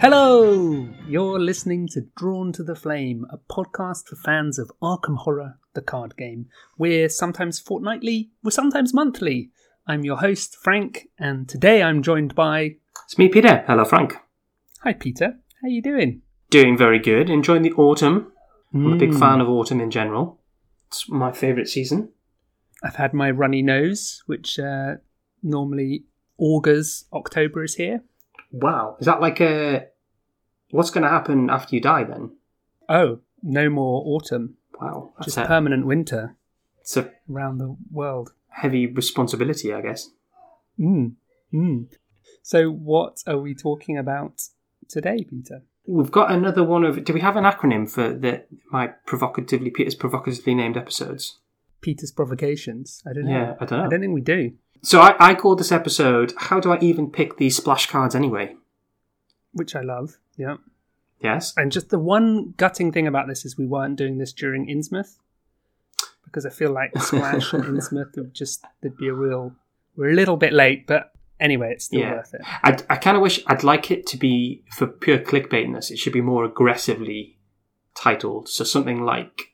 Hello! You're listening to Drawn to the Flame, a podcast for fans of Arkham Horror, the card game. We're sometimes fortnightly, we're sometimes monthly. I'm your host, Frank, and today I'm joined by. It's me, Peter. Hello, Frank. Hi, Peter. How are you doing? Doing very good. Enjoying the autumn. I'm a big Mm. fan of autumn in general. It's my favourite season. I've had my runny nose, which uh, normally augurs October is here. Wow. Is that like a. What's going to happen after you die then? Oh, no more autumn. Wow. That's Just a, permanent winter it's a around the world. heavy responsibility, I guess. Mm. Mm. So, what are we talking about today, Peter? We've got another one of. Do we have an acronym for the my provocatively Peter's provocatively named episodes? Peter's provocations. I don't know. Yeah, I don't know. I don't think we do. So I, I called this episode "How do I even pick these splash cards anyway?" Which I love. Yeah. Yes. And just the one gutting thing about this is we weren't doing this during Innsmouth because I feel like Splash and Innsmouth would just there'd be a real. We're a little bit late, but anyway, it's still Yeah. worth it. I, I kind of wish I'd like it to be for pure clickbaitness. It should be more aggressively titled, so something like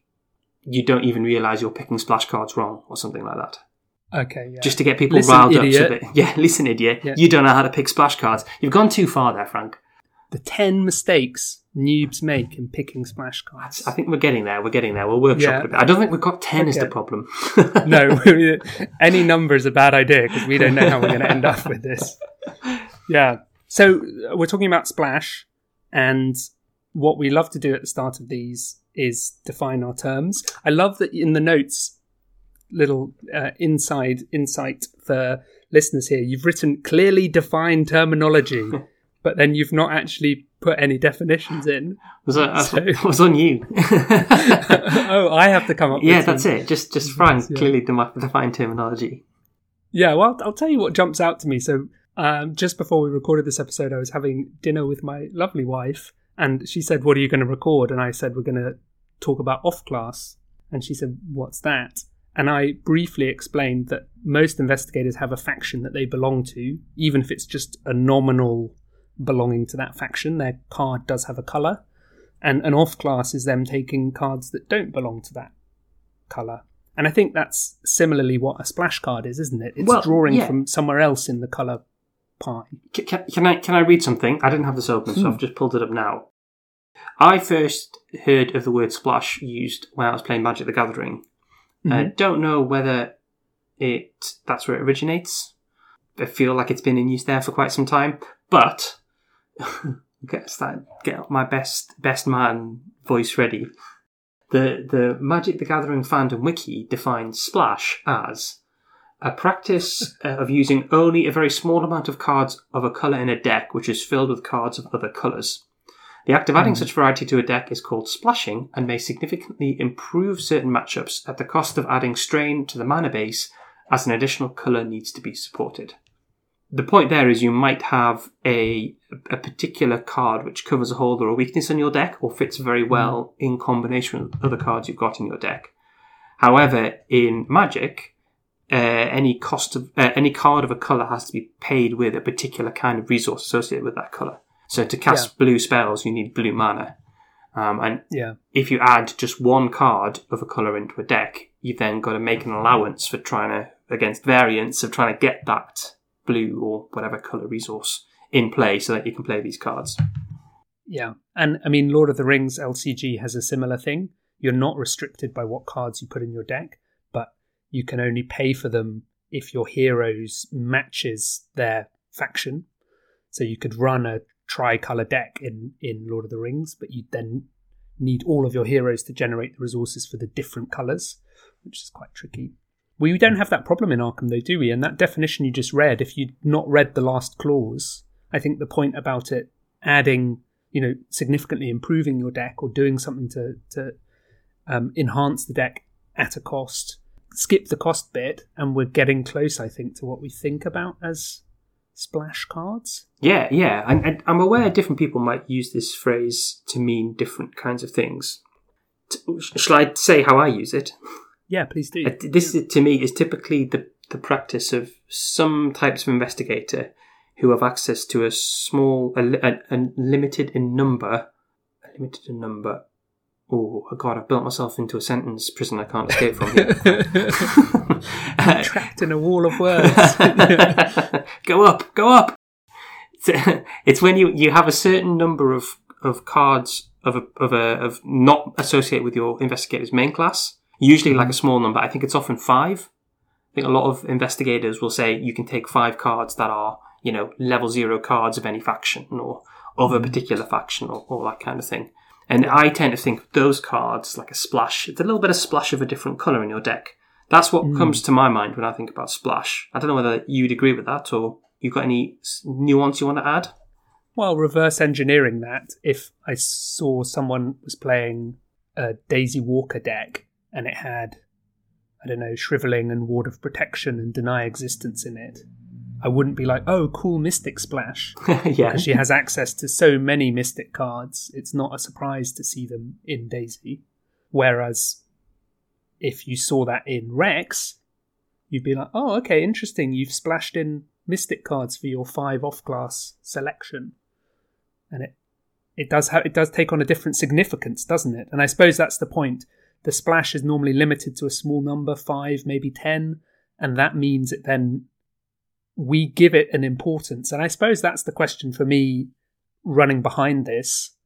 "You don't even realize you're picking splash cards wrong" or something like that, Okay. Yeah. just to get people Listen, riled idiot. up. So that, yeah, listen, idiot, Yeah. you don't know how to pick splash cards. You've gone too far there, Frank. the ten mistakes noobs make in picking splash cards. I think we're getting there. We're getting there. We'll workshop Yeah. it a bit. I don't think we've got ten is the problem. no, any number is a bad idea because we don't know how we're going to end up with this. Yeah. So uh, we're talking about Splash, and what we love to do at the start of these is define our terms. I love that in the notes, little uh, inside insight for listeners here, you've written clearly defined terminology, but then you've not actually put any definitions in. was that So- was on you? oh, I have to come up. yeah, that's it. Just just Frank Yeah. clearly dem- defined terminology. Yeah, well, I'll tell you what jumps out to me. So, um, just before we recorded this episode, I was having dinner with my lovely wife, and she said, "What are you going to record?" And I said, "We're going to talk about off class." And she said, "What's that?" And I briefly explained that most investigators have a faction that they belong to, even if it's just a nominal belonging to that faction. Their card does have a color, and an off class is them taking cards that don't belong to that color. And I think that's similarly what a splash card is, isn't it? It's Well, drawing yeah. from somewhere else in the color pie. Can, can, can I can I read something? I didn't have this open, so Hmm. I've just pulled it up now. I first heard of the word splash used when I was playing Magic the Gathering. I Mhm. don't know whether it that's where it originates. I feel like it's been in use there for quite some time, but get start, get my best best man voice ready. The the Magic the Gathering fandom wiki defines splash as a practice uh, of using only a very small amount of cards of a colour in a deck which is filled with cards of other colours. The act of adding such variety to a deck is called splashing and may significantly improve certain matchups at the cost of adding strain to the mana base as an additional colour needs to be supported. The point there is you might have a, a particular card which covers a hole or a weakness in your deck or fits very well in combination with other cards you've got in your deck. However, in Magic, uh, any cost of uh, any card of a color has to be paid with a particular kind of resource associated with that color. So to cast blue spells, you need blue mana, um, and Yeah. if you add just one card of a color into a deck, you've then got to make an allowance for trying to against variance of trying to get that blue or whatever color resource in play so that you can play these cards. Yeah. And I mean, Lord of the Rings LCG has a similar thing. You're not restricted by what cards you put in your deck, but you can only pay for them if your heroes matches their faction. So you could run a tricolor deck in, in Lord of the Rings, but you then need all of your heroes to generate the resources for the different colors, which is quite tricky. We don't have that problem in Arkham, though, do we? And that definition you just read, if you'd not read the last clause, I think the point about it adding, you know, significantly improving your deck or doing something to to um, enhance the deck at a cost, skip the cost bit, and we're getting close, I think, to what we think about as splash cards. Yeah, yeah, and, I'm aware different people might use this phrase to mean different kinds of things. T- Shall I say how I use it? Yeah, please do. Uh, This, to me, is typically the, the practice of some types of investigator who have access to a small, a, a, a limited in number, a limited in number. Oh God! I've built myself into a sentence prison I can't escape from here. Uh, Trapped in a wall of words. go up, go up. It's, it's when you, you have a certain number of, of cards of a, of a of not associated with your investigator's main class. Usually, like a mm-hmm. small number. I think it's often five. I think a lot of investigators will say you can take five cards that are you know level zero cards of any faction or of a mm-hmm. particular faction or, or that kind of thing. And I tend to think of those cards like a splash. It's a little bit of splash of a different color in your deck. That's what hmm. comes to my mind when I think about splash. I don't know whether you'd agree with that or you've got any nuance you want to add. Well, reverse engineering that, if I saw someone was playing a Daisy Walker deck and it had, I don't know, Shriveling and Ward of Protection and Deny Existence in it, I wouldn't be like, oh, cool Mystic Splash. yeah. Because she has access to so many Mystic cards, it's not a surprise to see them in Daisy. Whereas if you saw that in Rex, you'd be like, oh, okay, interesting. You've splashed in Mystic cards for your five off class selection and it it does have it does take on a different significance, doesn't it? And I suppose that's the point. The splash is normally limited to a small number, five, maybe ten, and that means it then we give it an importance. And I suppose that's the question for me running behind this.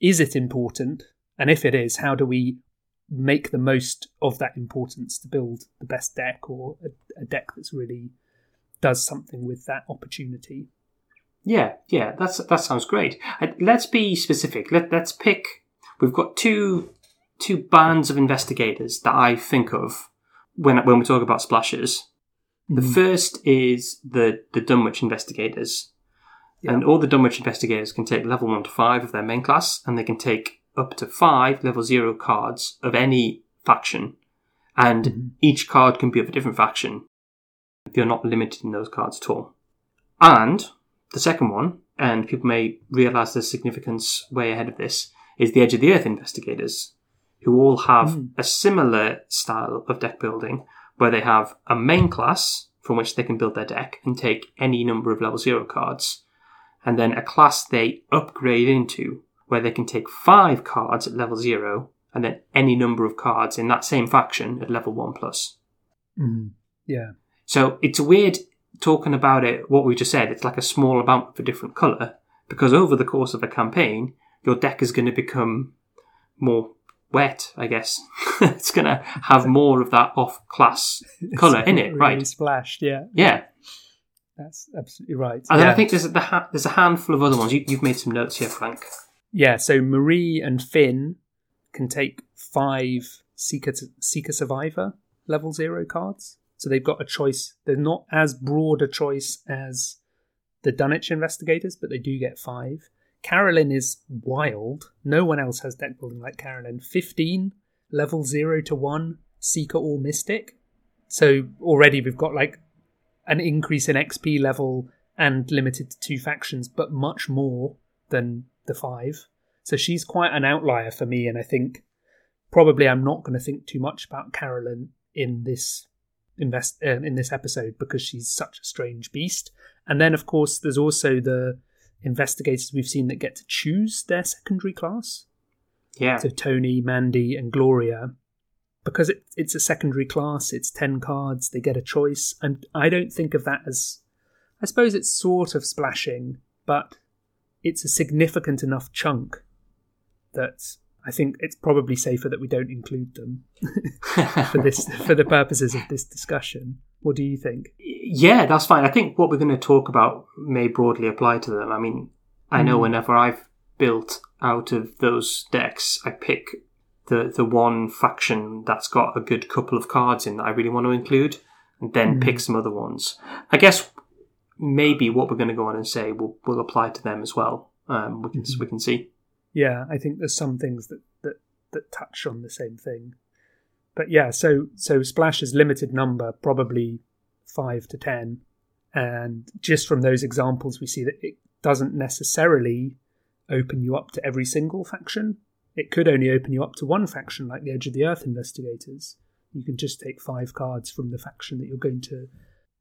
Is it important? And if it is, how do we make the most of that importance to build the best deck or a, a deck that's really does something with that opportunity? Yeah, yeah, that's that sounds great. Uh, let's be specific. Let let's pick. We've got two two bands of investigators that I think of when when we talk about splashes. The mm. first is the the Dunwich investigators, and all the Dunwich investigators can take level one to five of their main class, and they can take up to five level zero cards of any faction, and mm-hmm. each card can be of a different faction. You're not limited in those cards at all. And the second one, and people may realise the significance way ahead of this, is the Edge of the Earth investigators, who all have mm. a similar style of deck building, where they have a main class from which they can build their deck and take any number of level zero cards, and then a class they upgrade into, where they can take five cards at level zero, and then any number of cards in that same faction at level one plus. Mm. Yeah. So it's weird talking about it, what we just said, it's like a small amount of a different colour, because over the course of a campaign, your deck is going to become more wet, I guess. it's going to have more of that off class colour in it, Really right? Splashed, yeah. Yeah. That's absolutely right. And then. I think there's, the ha- there's a handful of other ones. You, you've made some notes here, Frank. Yeah, so Marie and Finn can take five Seeker, Seeker Survivor level zero cards. So they've got a choice. They're not as broad a choice as the Dunwich investigators, but they do get five. Carolyn is wild. No one else has deck building like Carolyn. 15 level zero to one Seeker or Mystic. So already we've got like an increase in XP level and limited to two factions, but much more than the five. So she's quite an outlier for me, and I think probably I'm not going to think too much about Carolyn in this invest uh, in this episode because she's such a strange beast. And then, of course, there's also the investigators we've seen that get to choose their secondary class. Yeah. So Tony, Mandy, and Gloria, because it, it's a secondary class, it's ten cards. They get a choice, and I don't think of that as. I suppose it's sort of splashing, but it's a significant enough chunk that I think it's probably safer that we don't include them for this for the purposes of this discussion. What do you think? Yeah, that's fine. I think what we're going to talk about may broadly apply to them. I mean, I know hmm. whenever I've built out of those decks, I pick the the one faction that's got a good couple of cards in that I really want to include, and then hmm. pick some other ones. I guess maybe what we're going to go on and say will will apply to them as well. Um, we can hmm. we can see. Yeah, I think there's some things that that that touch on the same thing. But yeah, so so Splash is limited number, probably five to ten, and just from those examples, we see that it doesn't necessarily open you up to every single faction. It could only open you up to one faction, like the Edge of the Earth Investigators. You can just take five cards from the faction that you're going to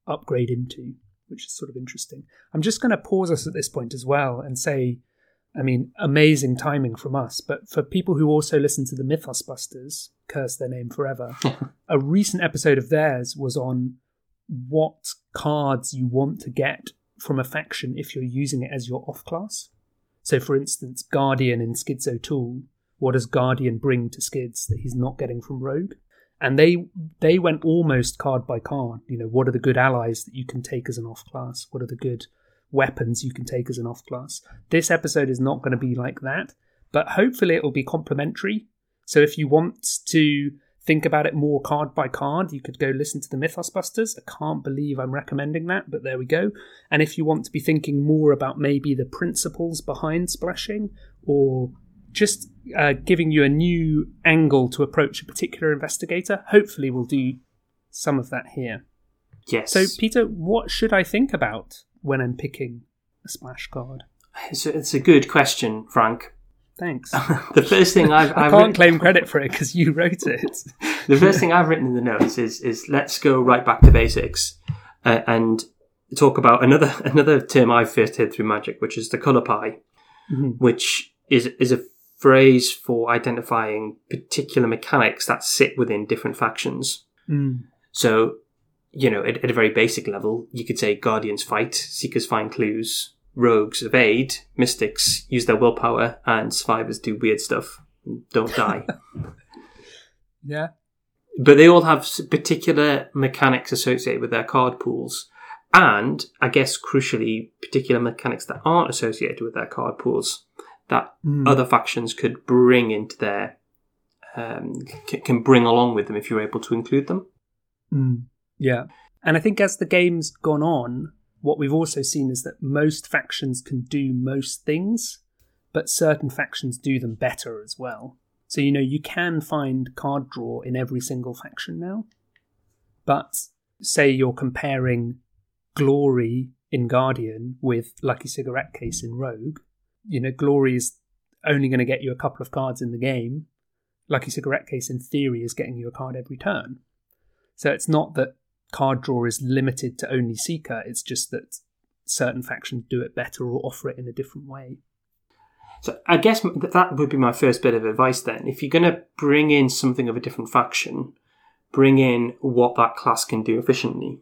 upgrade into. which is sort of interesting. I'm just going to pause us at this point as well and say, I mean, amazing timing from us, but for people who also listen to the Mythos Busters, curse their name forever, a recent episode of theirs was on what cards you want to get from a faction if you're using it as your off class. So, for instance, Guardian in Skids O'Toole, what does Guardian bring to Skids that he's not getting from Rogue? And they they went almost card by card. You know, what are the good allies that you can take as an off class? What are the good weapons you can take as an off class? This episode is not going to be like that, but hopefully it will be complementary. So if you want to think about it more card by card, you could go listen to the Mythos Busters. I can't believe I'm recommending that, but there we go. And if you want to be thinking more about maybe the principles behind splashing or just uh, giving you a new angle to approach a particular investigator, hopefully we'll do some of that here. Yes. So, Peter, what should I think about when I'm picking a splash card? it's a, it's a good question, Frank. Thanks. the first thing I've, I I've can't written, claim credit for it because you wrote it. the first thing I've written in the notes is is let's go right back to basics uh, and talk about another another term I first heard through Magic, which is the color pie, Mhm. which is is a phrase for identifying particular mechanics that sit within different factions. Mm. So, you know, at, at a very basic level, you could say Guardians fight, Seekers find clues, Rogues evade, Mystics use their willpower, and Survivors do weird stuff and don't die. Yeah. but they all have particular mechanics associated with their card pools. And I guess crucially, particular mechanics that aren't associated with their card pools that Mm. other factions could bring into their um, c- can bring along with them if you're able to include them. Mm, yeah. And I think as the game's gone on, what we've also seen is that most factions can do most things, but certain factions do them better as well. So, you know, you can find card draw in every single faction now. But say you're comparing Glory in Guardian with Lucky Cigarette Case in Rogue, you know, Glory is only going to get you a couple of cards in the game. Lucky Cigarette Case, in theory, is getting you a card every turn. So it's not that card draw is limited to only Seeker, it's just that certain factions do it better or offer it in a different way. So I guess that would be my first bit of advice then. If you're going to bring in something of a different faction, bring in what that class can do efficiently.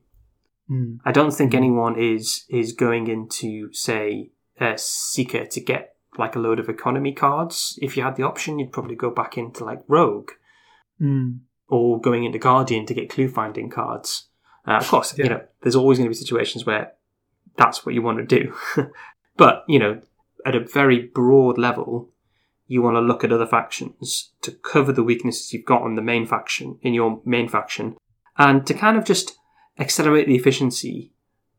Mm. I don't think anyone is is going into say a seeker to get like a load of economy cards. If you had the option, you'd probably go back into like Rogue Mm. or going into Guardian to get clue finding cards. Uh, of course, Yeah. you know, there's always going to be situations where that's what you want to do. but, you know, at a very broad level, you want to look at other factions to cover the weaknesses you've got on the main faction, in your main faction, and to kind of just accelerate the efficiency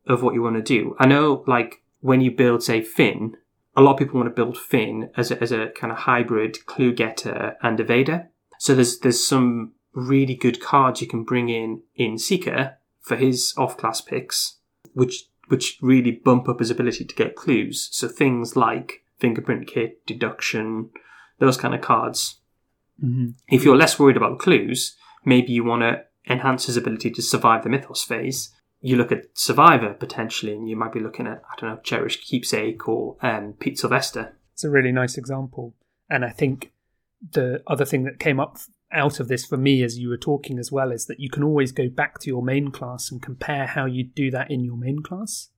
of what you want to do. I know, like, when you build, say, Finn, a lot of people want to build Finn as a, as a kind of hybrid clue getter and evader. So there's there's some really good cards you can bring in in Seeker for his off class picks, which which really bump up his ability to get clues. So things like fingerprint kit, deduction, those kind of cards. hmm If you're less worried about clues, maybe you want to enhance his ability to survive the mythos phase. You look at Survivor potentially, and you might be looking at I don't know Cherished Keepsake or um, Pete Sylvester. It's a really nice example. And I think the other thing that came up out of this for me as you were talking as well is that you can always go back to your main class and compare how you do that in your main class.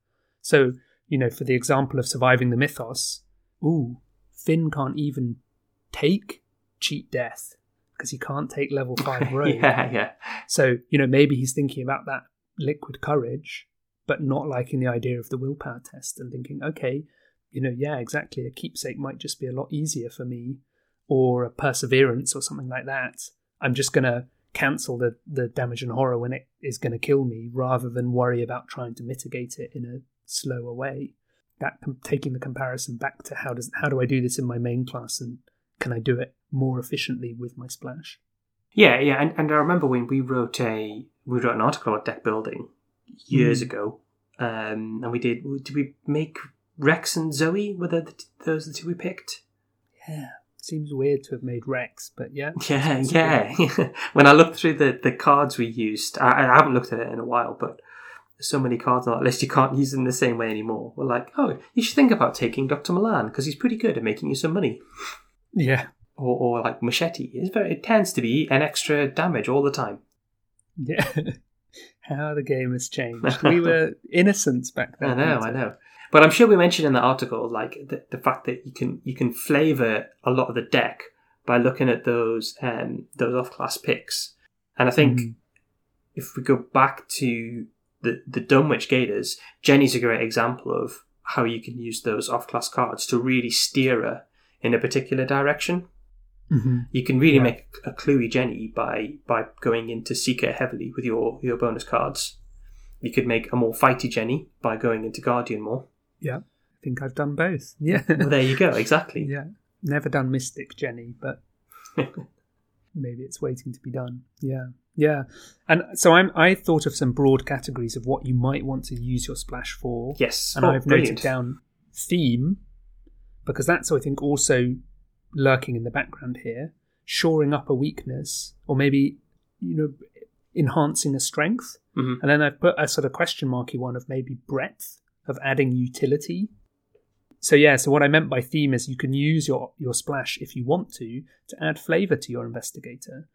So, you know, for the example of surviving the mythos, ooh, Finn can't even take cheat death because he can't take level 5 rogue. yeah, yeah. So, you know, maybe he's thinking about that liquid courage, but not liking the idea of the willpower test and thinking, okay, you know, yeah, exactly. A keepsake might just be a lot easier for me, or a perseverance or something like that. I'm just going to cancel the, the damage and horror when it is going to kill me rather than worry about trying to mitigate it in a slower way. That taking the comparison back to how does how do I do this in my main class and can I do it more efficiently with my splash? Yeah, yeah, and, and I remember when we wrote a we wrote an article about deck building years Mm. ago, um, and we did did we make Rex and Zoe? Were the, those the two we picked? Yeah, seems weird to have made Rex, but yeah. Yeah, yeah. when I looked through the, the cards we used, I, I haven't looked at it in a while, but so many cards on that list, you can't use them the same way anymore. We're like, oh, you should think about taking Dr. Milan because he's pretty good at making you some money. Yeah. Or, or like Machete. It's very, it tends to be an extra damage all the time. Yeah. How the game has changed. We were innocents back then. I know, I know. But I'm sure we mentioned in the article like the, the fact that you can you can flavor a lot of the deck by looking at those um, those off class picks. And I think Mhm. if we go back to the the Dunwich Gators, Jenny's a great example of how you can use those off class cards to really steer her in a particular direction. Mhm. You can really Yeah. make a cluey Jenny by by going into Seeker heavily with your your bonus cards. You could make a more fighty Jenny by going into Guardian more. I think I've done both. Yeah. Well, there you go. Exactly. yeah. Never done Mystic Jenny, but maybe it's waiting to be done. Yeah. Yeah. And so I'm I thought of some broad categories of what you might want to use your splash for. Yes. and Oh, I've brilliant. noted down theme because that's I think also lurking in the background here, shoring up a weakness or maybe you know enhancing a strength, Mhm. and then I've put a sort of question marky one of maybe breadth of adding utility. So yeah, so what I meant by theme is you can use your your splash if you want to to add flavor to your investigator.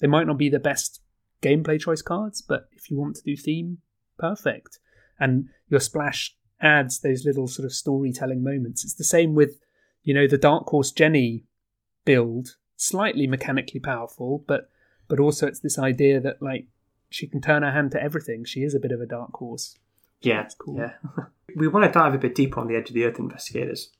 They might not be the best gameplay choice cards, but if you want to do theme, perfect. And your splash adds those little sort of storytelling moments. It's the same with, you know, the Dark Horse Jenny build, slightly mechanically powerful, but but also it's this idea that like she can turn her hand to everything. She is a bit of a dark horse. Yeah, cool. Yeah. we want to dive a bit deeper on the edge of the earth investigators.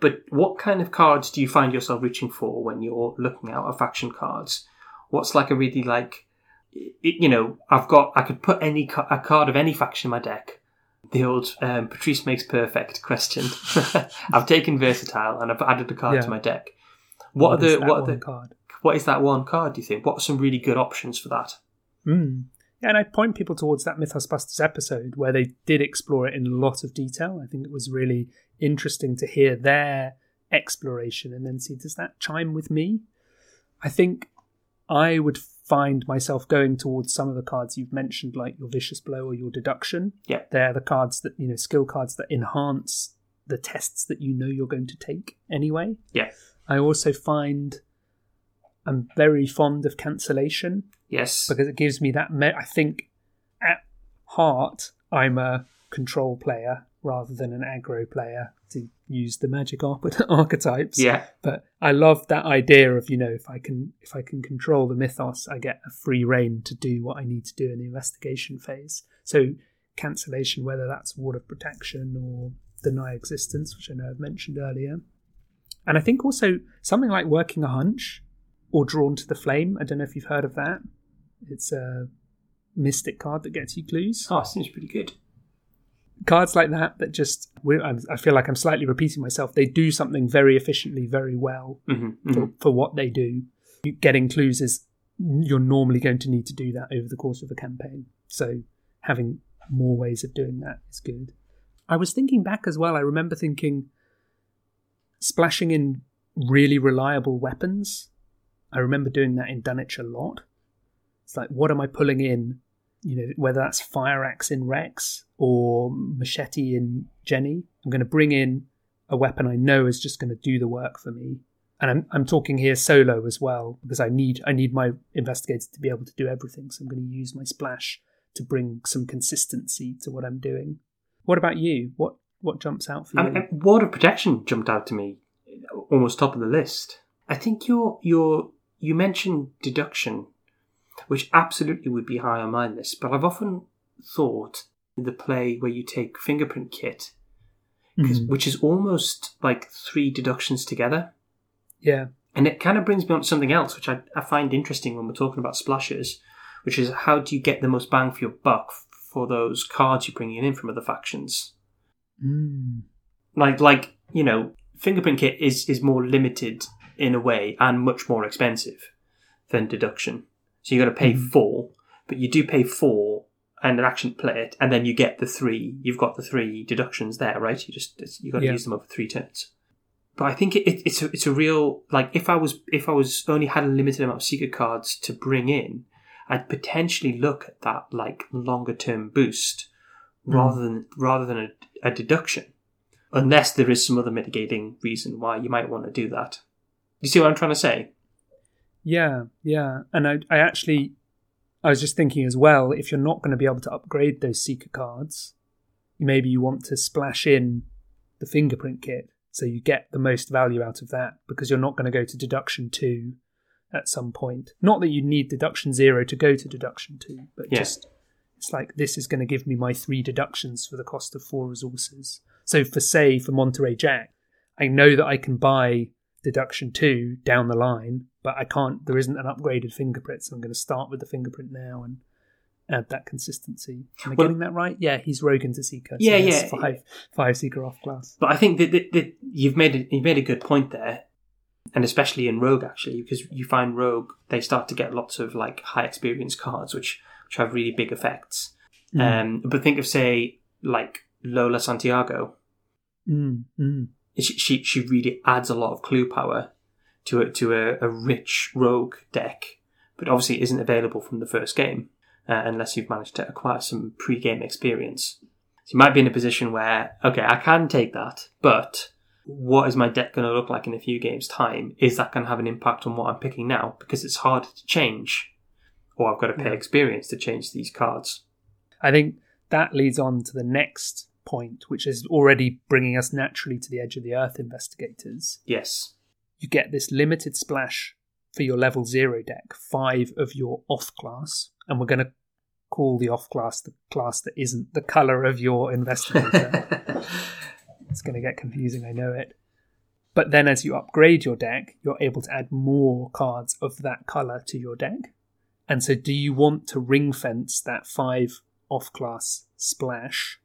But what kind of cards do you find yourself reaching for when you're looking out at faction cards? What's like a really like, you know, I've got, I could put any a card of any faction in my deck. The old um, Patrice makes perfect question. I've taken versatile and I've added a card Yeah. to my deck. What, are the what are the card? what is that one card? Do you think? What are some really good options for that? Mm. Yeah, and I point people towards that Mythos Busters episode where they did explore it in a lot of detail. I think it was really interesting to hear their exploration and then see does that chime with me? I think I would find myself going towards some of the cards you've mentioned, like your Vicious Blow or your Deduction. Yeah. They're the cards that, you know, skill cards that enhance the tests that you know you're going to take anyway. Yeah. I also find I'm very fond of cancellation Yes. because it gives me that. Me- I think at heart, I'm a control player rather than an aggro player to use the magic arch- archetypes. Yeah. But I love that idea of you know if I can if I can control the mythos, I get a free reign to do what I need to do in the investigation phase. So cancellation, whether that's ward of protection or deny existence, which I know I've mentioned earlier, and I think also something like working a hunch or drawn to the flame. I don't know if you've heard of that. It's a mystic card that gets you clues. Oh, it seems pretty good. Cards like that that just I'm- feel like I'm slightly repeating myself. They do something very efficiently, very well hmm for, for what they do. Getting clues is you're normally going to need to do that over the course of a campaign. So having more ways of doing that is good. I was thinking back as well. I remember thinking splashing in really reliable weapons. I remember doing that in Dunwich a lot. It's like, what am I pulling in? You know, whether that's fire axe in Rex or machete in Jenny. I'm going to bring in a weapon I know is just going to do the work for me. And I'm I'm talking here solo as well because I need I need my investigator to be able to do everything. So I'm going to use my splash to bring some consistency to what I'm doing. What about you? What what jumps out for you? I mean, Ward of Protection jumped out to me, almost top of the list. I think your your you mentioned deduction, which absolutely would be high on my list. But I've often thought in the play where you take fingerprint kit, Mhm. which is almost like three deductions together, Yeah. and it kind of brings me on to something else, which I, I find interesting when we're talking about splashes, which is how do you get the most bang for your buck for those cards you're bringing in from other factions Mm. like like you know fingerprint kit is is more limited in a way and much more expensive than deduction so you got to pay Mhm. four but you do pay four and an action play it and then you get the three you've got the three deductions there right you just you got to Yeah. use them over three turns but I think it, it, it's a, it's a real like if I was if I was only had a limited amount of Seeker cards to bring in, I'd potentially look at that like longer term boost rather than rather than a, a deduction, unless there is some other mitigating reason why you might want to do that. You see what I'm trying to say? Yeah, yeah. And I, I actually, I was just thinking as well, if you're not going to be able to upgrade those Seeker cards, maybe you want to splash in the fingerprint kit so you get the most value out of that because you're not going to go to deduction two at some point. Not that you need deduction zero to go to deduction two, but Yeah. just it's like this is going to give me my three deductions for the cost of four resources. So for say for Monterey Jack, I know that I can buy deduction two down the line, but I can't. There isn't an upgraded fingerprint, so I'm going to start with the fingerprint now and add that consistency. Am I Well- getting that right? Yeah, he's Rogue into Seeker. so Yeah, he yeah. Five, five Seeker off class. But I think that, that, that you've made a, you've made a good point there, and especially in Rogue actually, because you find Rogue they start to get lots of like high experience cards, which which have really big effects. Um, but think of say like Lola Santiago. Mm, mm. She she, she really adds a lot of clue power to a, to a, a rich Rogue deck, but obviously isn't available from the first game uh, unless you've managed to acquire some pre-game experience. So you might be in a position where, okay, I can take that, but what is my deck going to look like in a few games' time? Is that going to have an impact on what I'm picking now? Because it's harder to change, or I've got to pay Yeah. experience to change these cards. I think that leads on to the next point, which is already bringing us naturally to the edge of the earth investigators. Yes. You get this limited splash for your level zero deck, five of your off class, and we're going to call the off class the class that isn't the color of your investigator. it's going to get confusing, I know it. But then as you upgrade your deck, you're able to add more cards of that color to your deck. And so, do you want to ring fence that five off class splash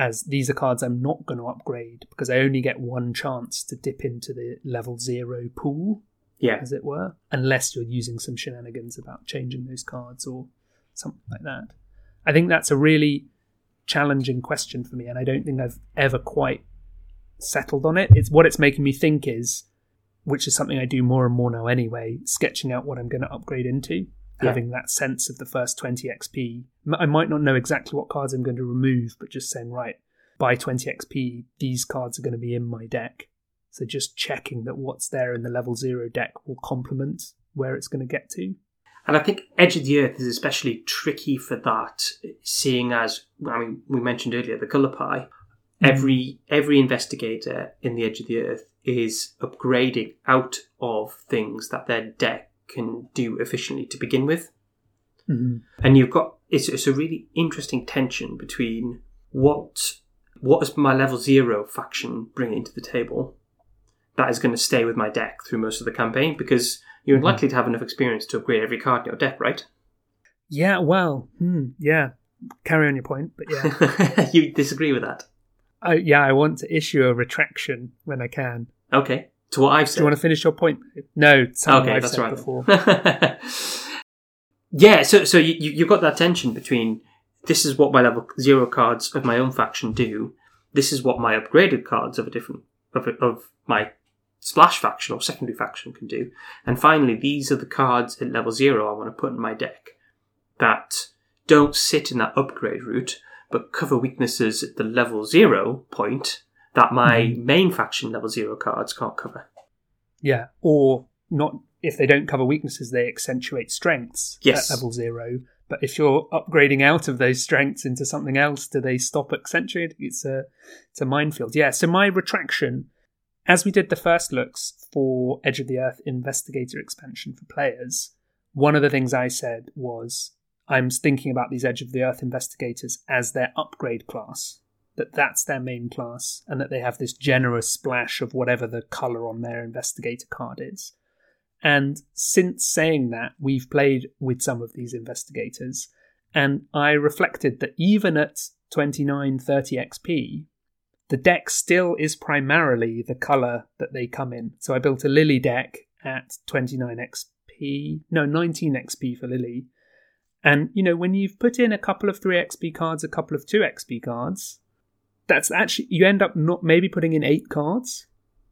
as these are cards I'm not going to upgrade because I only get one chance to dip into the level zero pool, yeah. as it were, unless you're using some shenanigans about changing those cards or something like that. I think that's a really challenging question for me, and I don't think I've ever quite settled on it. It's what it's making me think is, which is something I do more and more now anyway, sketching out what I'm going to upgrade into, Yeah. having that sense of the first 20 XP. I might not know exactly what cards I'm going to remove, but just saying, right, by 20 XP, these cards are going to be in my deck. So just checking that what's there in the level zero deck will complement where it's going to get to. And I think Edge of the Earth is especially tricky for that, seeing as I mean we mentioned earlier the color pie. Hmm. Every every investigator in the Edge of the Earth is upgrading out of things that their deck can do efficiently to begin with, Mhm. and you've got it's, it's a really interesting tension between what what is my level zero faction bringing to the table that is going to stay with my deck through most of the campaign because you're unlikely to have enough experience to upgrade every card in your deck, right? Yeah, well, hmm, yeah. Carry on your point, but yeah. you disagree with that? I, yeah, I want to issue a retraction when I can. Okay. To what I've Do you want to finish your point? No, okay, I've that's said right. before. yeah, so so you- you've got that tension between this is what my level zero cards of my own faction do. This is what my upgraded cards of a different of of my splash faction or secondary faction can do. And finally, these are the cards at level zero I want to put in my deck that don't sit in that upgrade route, but cover weaknesses at the level zero point that my mm-hmm. main faction level zero cards can't cover. Yeah, or not. If they don't cover weaknesses, they accentuate strengths Yes. at level zero. But if you're upgrading out of those strengths into something else, do they stop accentuating? It's a it's a minefield. Yeah. So my retraction, as we did the first looks for Edge of the Earth Investigator expansion for players, one of the things I said was I'm thinking about these Edge of the Earth investigators as their upgrade class. That that's their main class, and that they have this generous splash of whatever the color on their investigator card is. And since saying that, we've played with some of these investigators, and I reflected that even at 29, 30 XP, the deck still is primarily the color that they come in. So I built a Lily deck at 29 XP, no, 19 XP for Lily. And, you know, when you've put in a couple of 3 XP cards, a couple of 2 XP cards, that's actually, you end up not maybe putting in 8 cards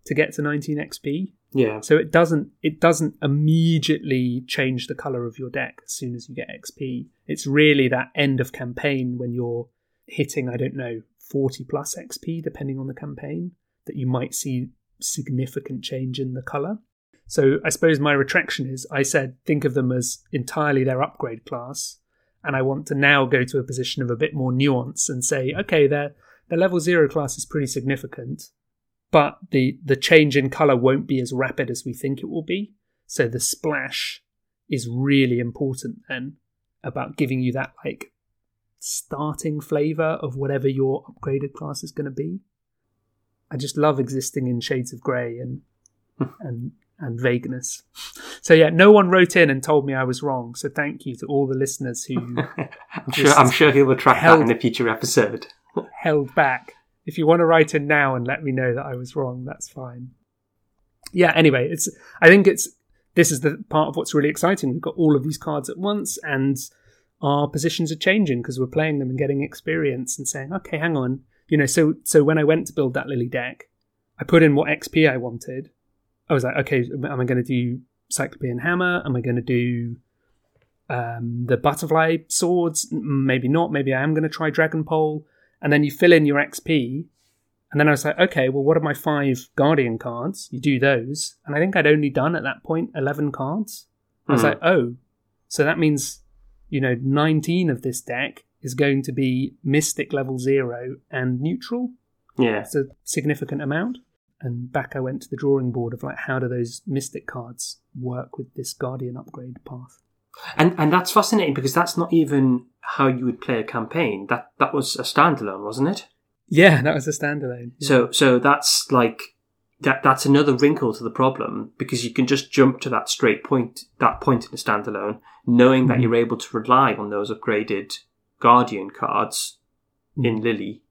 to get to 19 XP. Yeah. So it doesn't it doesn't immediately change the color of your deck as soon as you get XP. It's really that end of campaign when you're hitting, I don't know, 40 plus XP, depending on the campaign, that you might see significant change in the color. So I suppose my retraction is I said think of them as entirely their upgrade class, and I want to now go to a position of a bit more nuance and say, okay, their their level zero class is pretty significant, but the the change in color won't be as rapid as we think it will be. So the splash is really important then about giving you that like starting flavor of whatever your upgraded class is going to be. I just love existing in shades of grey and hmm. and and vagueness. So yeah, no one wrote in and told me I was wrong. So thank you to all the listeners who I'm sure I'm sure he'll retract held- that in a future episode. Held back. If you want to write in now and let me know that I was wrong, that's fine. Yeah, anyway, it's I think it's this is the part of what's really exciting. We've got all of these cards at once and our positions are changing because we're playing them and getting experience and saying, okay, hang on. You know, so so when I went to build that Lily deck, I put in what XP I wanted. I was like, okay, am I going to do Cyclopean Hammer? Am I going to do um, the butterfly swords? Maybe not. Maybe I am going to try Dragon Pole. And then you fill in your XP. And then I was like, okay, well, what are my five Guardian cards? You do those. And I think I'd only done at that point 11 cards. I was Hmm. like, oh, so that means, you know, 19 of this deck is going to be Mystic level zero and neutral. Yeah. It's a significant amount. And back I went to the drawing board of like, how do those Mystic cards work with this Guardian upgrade path? And and that's fascinating because that's not even how you would play a campaign. That that was a standalone, wasn't it? Yeah, that was a standalone. Yeah. So so that's like that that's another wrinkle to the problem because you can just jump to that straight point that point in a standalone, knowing that Mhm. you're able to rely on those upgraded guardian cards in Lily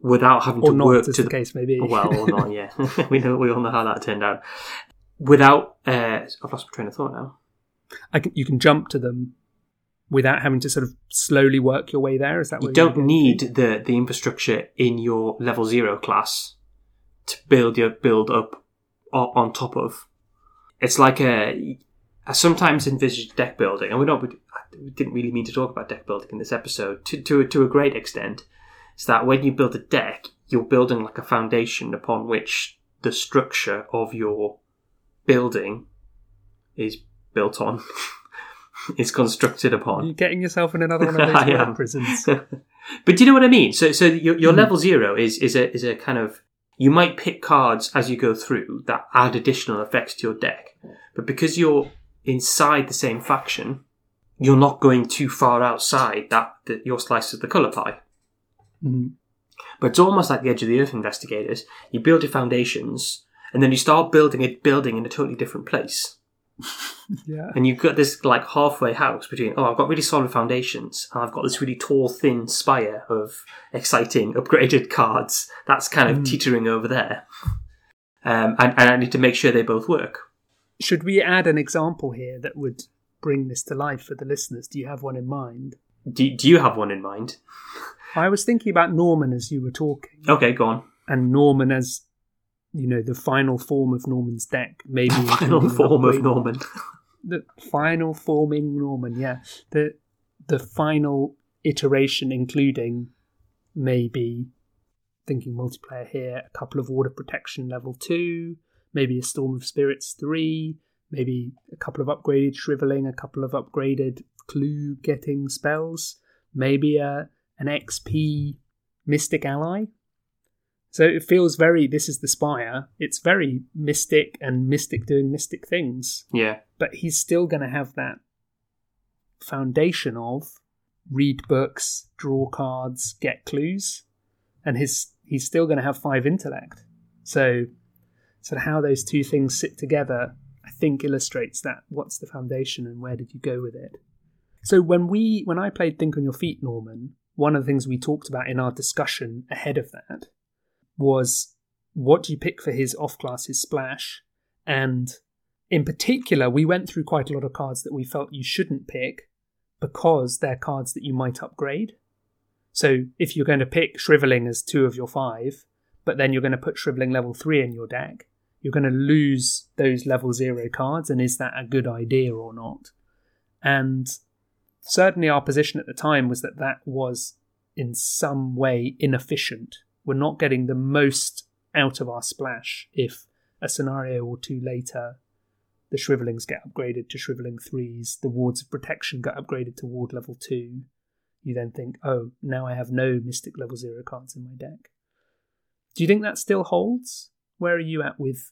without having or to not, work to the the case maybe. well or not. Yeah, we know we all know how that turned out. Without uh, I've lost my train of thought now. I can, you can jump to them without having to sort of slowly work your way there. Is that You don't need to? the the infrastructure in your level zero class to build your build up on top of. It's like a I sometimes envisage deck building, and we don't we didn't really mean to talk about deck building in this episode to to to a great extent. Is that when you build a deck, you're building like a foundation upon which the structure of your building is built on, is constructed upon. You're getting yourself in another one of those prisons. but do you know what I mean? So, so your, your Mhm. level zero is is a is a kind of you might pick cards as you go through that add additional effects to your deck, but because you're inside the same faction, you're not going too far outside that, that your slice of the color pie. Mhm. But it's almost like the Edge of the Earth investigators. You build your foundations, and then you start building a building in a totally different place. Yeah. And you've got this like halfway house between, oh, I've got really solid foundations, and I've got this really tall, thin spire of exciting upgraded cards that's kind of Mm. teetering over there. Um, and, and I need to make sure they both work. Should we add an example here that would bring this to life for the listeners? Do you have one in mind? Do, do you have one in mind? I was thinking about Norman as you were talking, Okay, go on. and Norman as you know the final form of Norman's deck, maybe Final form of Norman. the final forming Norman, yeah. The the final iteration, including maybe thinking multiplayer here, a couple of ward of protection level two, maybe a storm of spirits three, maybe a couple of upgraded shriveling, a couple of upgraded clue getting spells, maybe a an XP mystic ally. So it feels very this is the spire. It's very mystic and mystic doing mystic things Yeah. but he's still going to have that foundation of read books, draw cards, get clues, and his he's still going to have five intellect. So, so how those two things sit together, I think, illustrates that. What's the foundation, and where did you go with it? So when we when I played Think on Your Feet, Norman, one of the things we talked about in our discussion ahead of that was what do you pick for his off class, his splash, and in particular, we went through quite a lot of cards that we felt you shouldn't pick because they're cards that you might upgrade. So if you're going to pick Shriveling as two of your five, but then you're going to put Shriveling level three in your deck, you're going to lose those level zero cards, and is that a good idea or not? And certainly our position at the time was that that was in some way inefficient. We're not getting the most out of our splash if a scenario or two later the shrivelings get upgraded to shriveling threes, the wards of protection get upgraded to ward level two. You then think, oh, now I have no mystic level zero cards in my deck. Do you think that still holds? Where are you at with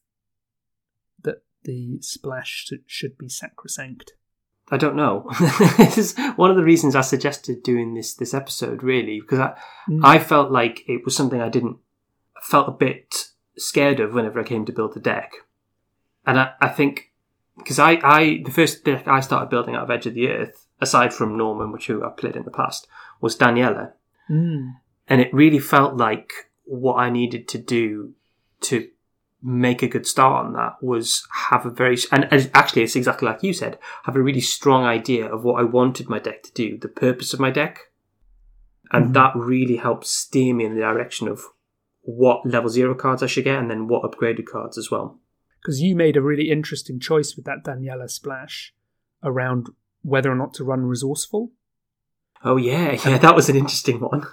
that the splash should be sacrosanct? I don't know. this is one of the reasons I suggested doing this this episode, really, because I mm. I felt like it was something I didn't felt a bit scared of whenever I came to build the deck, and I, I think because I, I the first deck I started building out of Edge of the Earth, aside from Norman, which who I've played in the past, was Daniela, mm. and it really felt like what I needed to do to make a good start on that was have a very and actually it's exactly like you said have a really strong idea of what I wanted my deck to do the purpose of my deck. And mm-hmm. that really helped steer me in the direction of what level zero cards I should get and then what upgraded cards as well. Because you made a really interesting choice with that Daniela splash around whether or not to run resourceful. Oh yeah. Yeah that was an interesting one.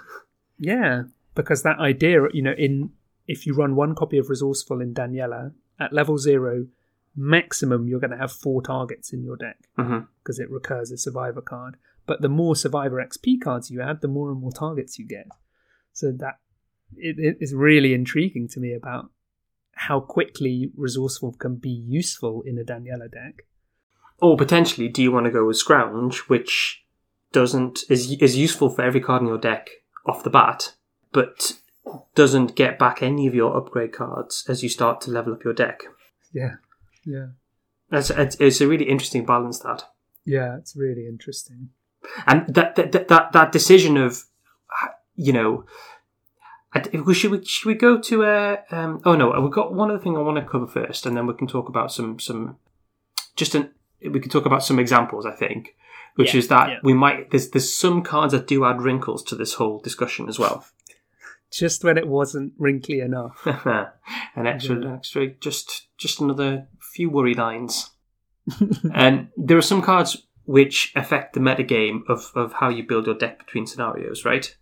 Yeah because that idea you know in if you run one copy of Resourceful in Daniela at level zero, maximum you're going to have four targets in your deck because mm-hmm. it recurs a survivor card. But the more survivor XP cards you add, the more and more targets you get. So that it, it is really intriguing to me about how quickly resourceful can be useful in a Daniela deck. Or potentially, do you want to go with Scrounge, which doesn't is is useful for every card in your deck off the bat, but doesn't get back any of your upgrade cards as you start to level up your deck. Yeah, yeah. That's it's a really interesting balance. That. Yeah, it's really interesting. And that that that that decision of, you know, should we should we go to a? Um, oh no, we've got one other thing I want to cover first, and then we can talk about some some. Just an we can talk about some examples. I think, which yeah, is that yeah. we might there's there's some cards that do add wrinkles to this whole discussion as well just when it wasn't wrinkly enough. an extra, yeah. extra, just just another few worry lines. and um, there are some cards which affect the metagame of of how you build your deck between scenarios, right?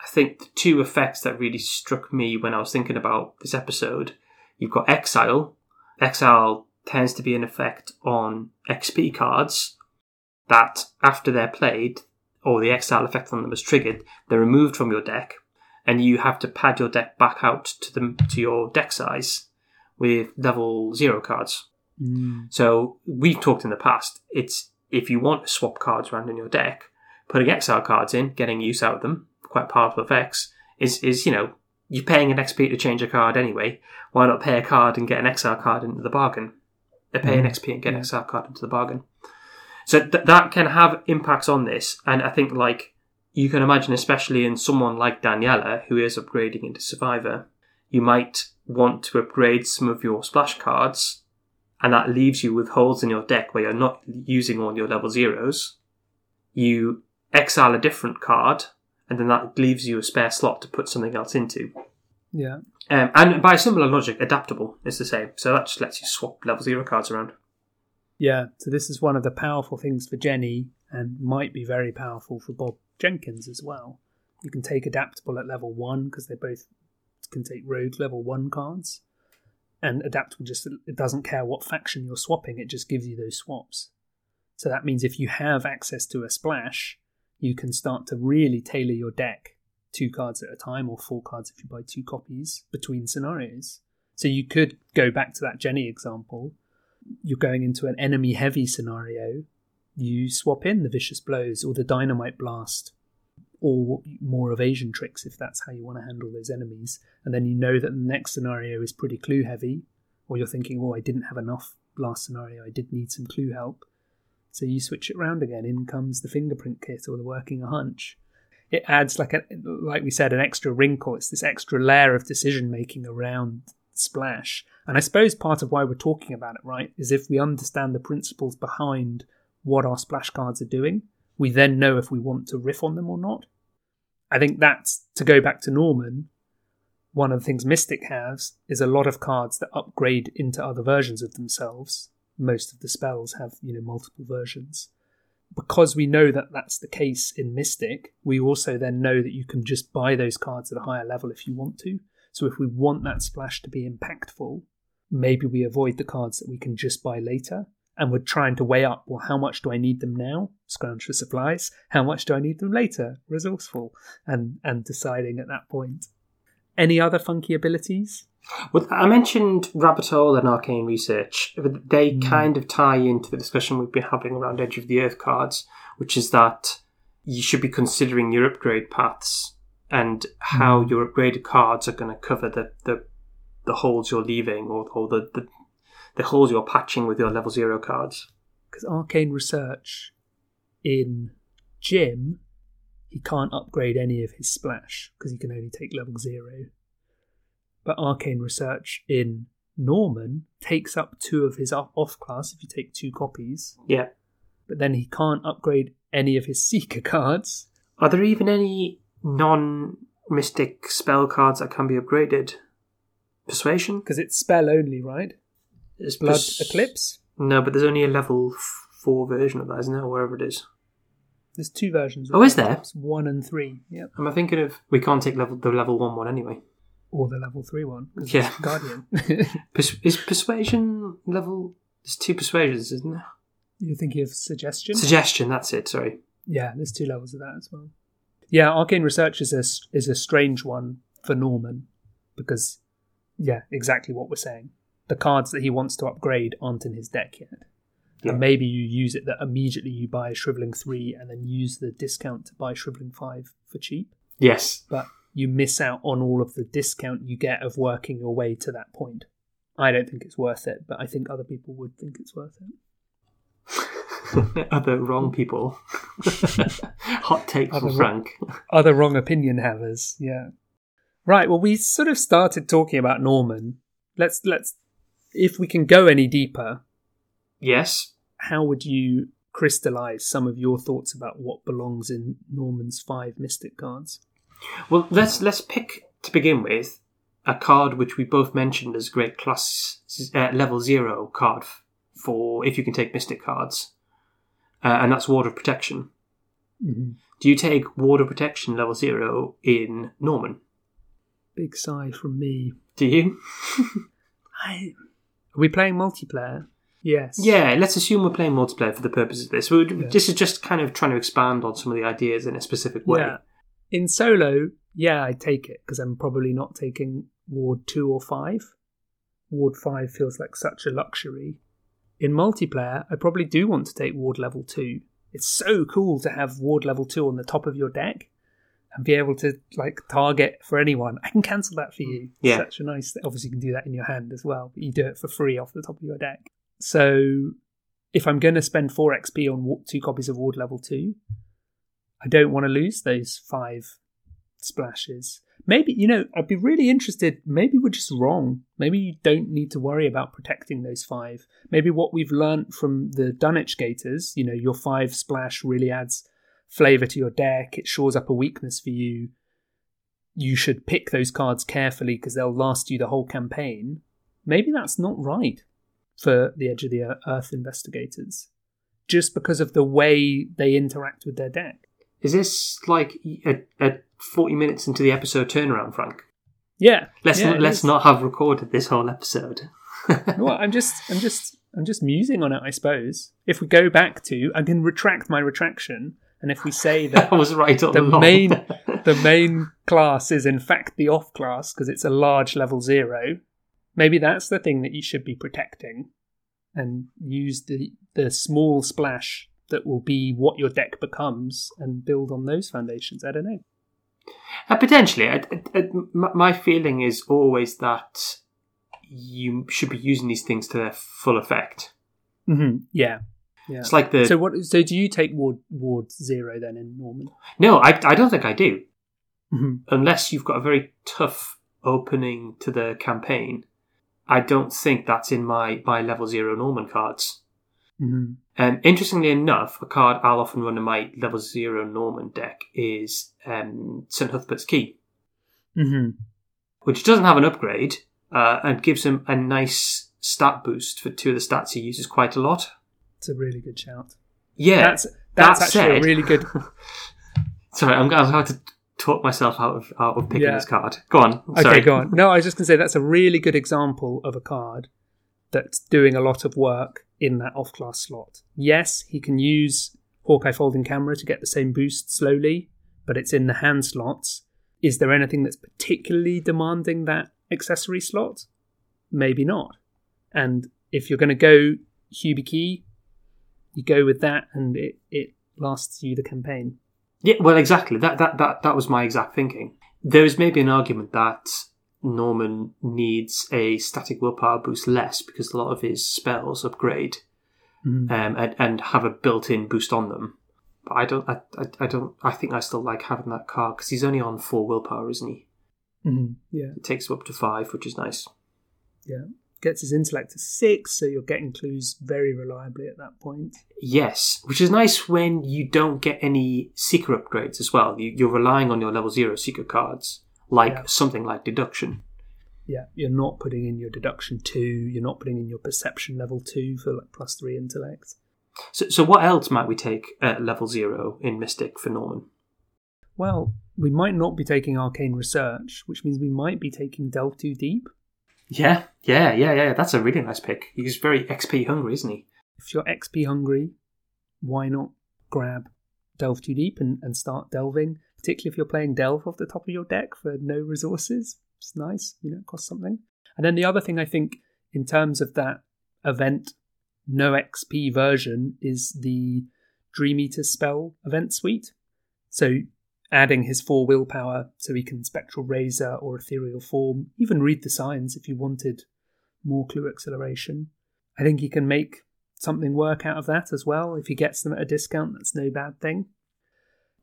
I think the two effects that really struck me when I was thinking about this episode, you've got Exile. Exile tends to be an effect on XP cards that, after they're played, or the Exile effect on them is triggered, they're removed from your deck and you have to pad your deck back out to the to your deck size with level zero cards. Mm. So we've talked in the past. It's if you want to swap cards around in your deck, putting exile cards in, getting use out of them, quite powerful effects, is is you know you're paying an XP to change a card anyway. Why not pay a card and get an exile card into the bargain? They pay mm. an XP and get an exile card into the bargain. So th- that can have impacts on this, and I think like you can imagine, especially in someone like Daniela, who is upgrading into Survivor, you might want to upgrade some of your splash cards, and that leaves you with holes in your deck where you're not using all your level zeros. You exile a different card, and then that leaves you a spare slot to put something else into. Yeah. Um, and by a similar logic, adaptable is the same. So that just lets you swap level zero cards around. Yeah. So this is one of the powerful things for Jenny, and might be very powerful for Bob Jenkins as well. You can take adaptable at level one because they both can take rogue level one cards, and adaptable just it doesn't care what faction you're swapping; it just gives you those swaps. So that means if you have access to a splash, you can start to really tailor your deck two cards at a time, or four cards if you buy two copies between scenarios. So you could go back to that Jenny example. You're going into an enemy heavy scenario you swap in the vicious blows or the dynamite blast or more evasion tricks if that's how you want to handle those enemies. And then you know that the next scenario is pretty clue heavy, or you're thinking, oh, I didn't have enough last scenario, I did need some clue help. So you switch it around again. In comes the fingerprint kit or the working a hunch. It adds like a like we said, an extra wrinkle. It's this extra layer of decision making around splash. And I suppose part of why we're talking about it, right, is if we understand the principles behind what our splash cards are doing. We then know if we want to riff on them or not. I think that's to go back to Norman. One of the things Mystic has is a lot of cards that upgrade into other versions of themselves. Most of the spells have, you know, multiple versions. because we know that that's the case in Mystic, we also then know that you can just buy those cards at a higher level if you want to. So if we want that splash to be impactful, maybe we avoid the cards that we can just buy later. And we're trying to weigh up, well, how much do I need them now? Scrounge for supplies. How much do I need them later? Resourceful. And and deciding at that point. Any other funky abilities? Well, I mentioned Rabbit Hole and Arcane Research. but They hmm. kind of tie into the discussion we've been having around Edge of the Earth cards, which is that you should be considering your upgrade paths and how hmm. your upgraded cards are going to cover the, the, the holes you're leaving or, or the, the, the holes you're patching with your level zero cards. Because Arcane Research in Jim, he can't upgrade any of his splash because he can only take level zero. But Arcane Research in Norman takes up two of his off class if you take two copies, Yeah. but then he can't upgrade any of his Seeker cards. Are there even any non mystic spell cards that can be upgraded? Persuasion? Because it's spell only, right? Is Blood Eclipse? No, but there's only a level four version of that, isn't there? Wherever it is. There's two versions. of Oh, is there? One and three, yep. Am I thinking of? We can't take level the level one one anyway. Or the level three one. Yeah. it's Guardian. Pers- is persuasion level? There's two persuasions, isn't there? You're thinking of suggestion? Suggestion. That's it. Sorry. Yeah, there's two levels of that as well. Yeah, Arcane Research is a is a strange one for Norman because, yeah, exactly what we're saying. The cards that he wants to upgrade aren't in his deck yet, Yeah. and maybe you use it that immediately you buy a Shriveling three and then use the discount to buy Shriveling five for cheap, Yes. but you miss out on all of the discount you get of working your way to that point. I don't think it's worth it, but I think other people would think it's worth it. Other wrong people. Hot take from Other Frank. other wrong opinion havers. Yeah. Right. Well, we sort of started talking about Norman. Let's let's if we can go any deeper, Yes. how would you crystallize some of your thoughts about what belongs in Norman's five mystic cards? Well, let's let's pick to begin with a card which we both mentioned as great class uh, level zero card for if you can take mystic cards, uh, and that's Ward of Protection. Mm-hmm. Do you take Ward of Protection level zero in Norman? Big sigh from me. Do you? I, are we playing multiplayer? Yes. Yeah, let's assume we're playing multiplayer for the purpose of this. Yeah. This is just kind of trying to expand on some of the ideas in a specific way. Yeah. In solo, yeah, I'd take it because I'm probably not taking Ward 2 or 5. Ward 5 feels like such a luxury. In multiplayer, I probably do want to take Ward level 2. It's so cool to have Ward level 2 on the top of your deck and be able to like target for anyone. I can cancel that for you. Mm. Yeah. Such a nice obviously you can do that in your hand as well, but you do it for free off the top of your deck. So if I'm going to spend 4 XP on two copies of Ward level 2, I don't want to lose those five splashes. Maybe, you know, I'd be really interested. Maybe we're just wrong. Maybe you don't need to worry about protecting those five. Maybe what we've learnt from the Dunwich Gators, you know, your five splash really adds flavour to your deck, it shores up a weakness for you. You should pick those cards carefully because they'll last you the whole campaign. Maybe that's not right for the Edge of the Earth investigators, just because of the way they interact with their deck. Is this like a, a 40 minutes into the episode turnaround, Frank? Yeah, Let's yeah, not, let's is. not have recorded this whole episode. Well, I'm just, I'm just, I'm just musing on it. I suppose if we go back to, I can retract my retraction, and if we say that I was right all the along. main, the main class is in fact the off class because it's a large level zero, maybe that's the thing that you should be protecting, and use the the small splash that will be what your deck becomes, and build on those foundations. I don't know. Uh, potentially, I, I, I- my feeling is always that you should be using these things to their full effect. hmm Yeah, yeah. It's like the So what? So do you take ward ward zero then in Norman? no, I, I don't think I do hmm unless you've got a very tough opening to the campaign. I don't think that's in my my level zero Norman cards. hmm Um, interestingly enough, a card I'll often run in my level zero Norman deck is um, St. Hubert's Key, hmm which doesn't have an upgrade uh, and gives him a nice stat boost for two of the stats he uses quite a lot. It's a really good shout. Yeah, That's That's That actually a really good. Sorry, I'm going to have to talk myself out of out of picking Yeah. this card. Go on. Okay, go on. No, I was just going to say that's a really good example of a card that's doing a lot of work in that off class slot. Yes, he can use Hawkeye folding camera to get the same boost slowly, but it's in the hand slots. Is there anything that's particularly demanding that accessory slot? Maybe not. And if you're going to go Hubie Key, you go with that and it, it lasts you the campaign. Yeah, well, exactly. That that that that was my exact thinking. There is maybe an argument that Norman needs a static willpower boost less because a lot of his spells upgrade Mm. um, and and have a built-in boost on them. But I don't. I, I, I don't. I think I still like having that card because he's only on four willpower, isn't he? Mhm. Yeah. It takes him up to five, which is nice. Yeah. Gets his intellect to six, so you're getting clues very reliably at that point. Yes, which is nice when you don't get any seeker upgrades as well. You, you're relying on your level zero seeker cards, like Yeah. something like deduction. Yeah. You're not putting in your deduction two, you're not putting in your perception level two for like plus three intellect. So, so what else might we take at level zero in Mystic for Norman? Well, we might not be taking arcane research, which means we might be taking delve too deep. Yeah, yeah, yeah, yeah. That's a really nice pick. He's very XP hungry, isn't he? If you're XP hungry, why not grab delve too deep and, and start delving? Particularly if you're playing delve off the top of your deck for no resources. It's nice, you know, it costs something. And then the other thing I think in terms of that event no XP version is the Dream Eater spell event suite. So adding his four willpower so he can spectral razor or ethereal form, even read the signs if you wanted more clue acceleration. I think he can make something work out of that as well. If he gets them at a discount, that's no bad thing.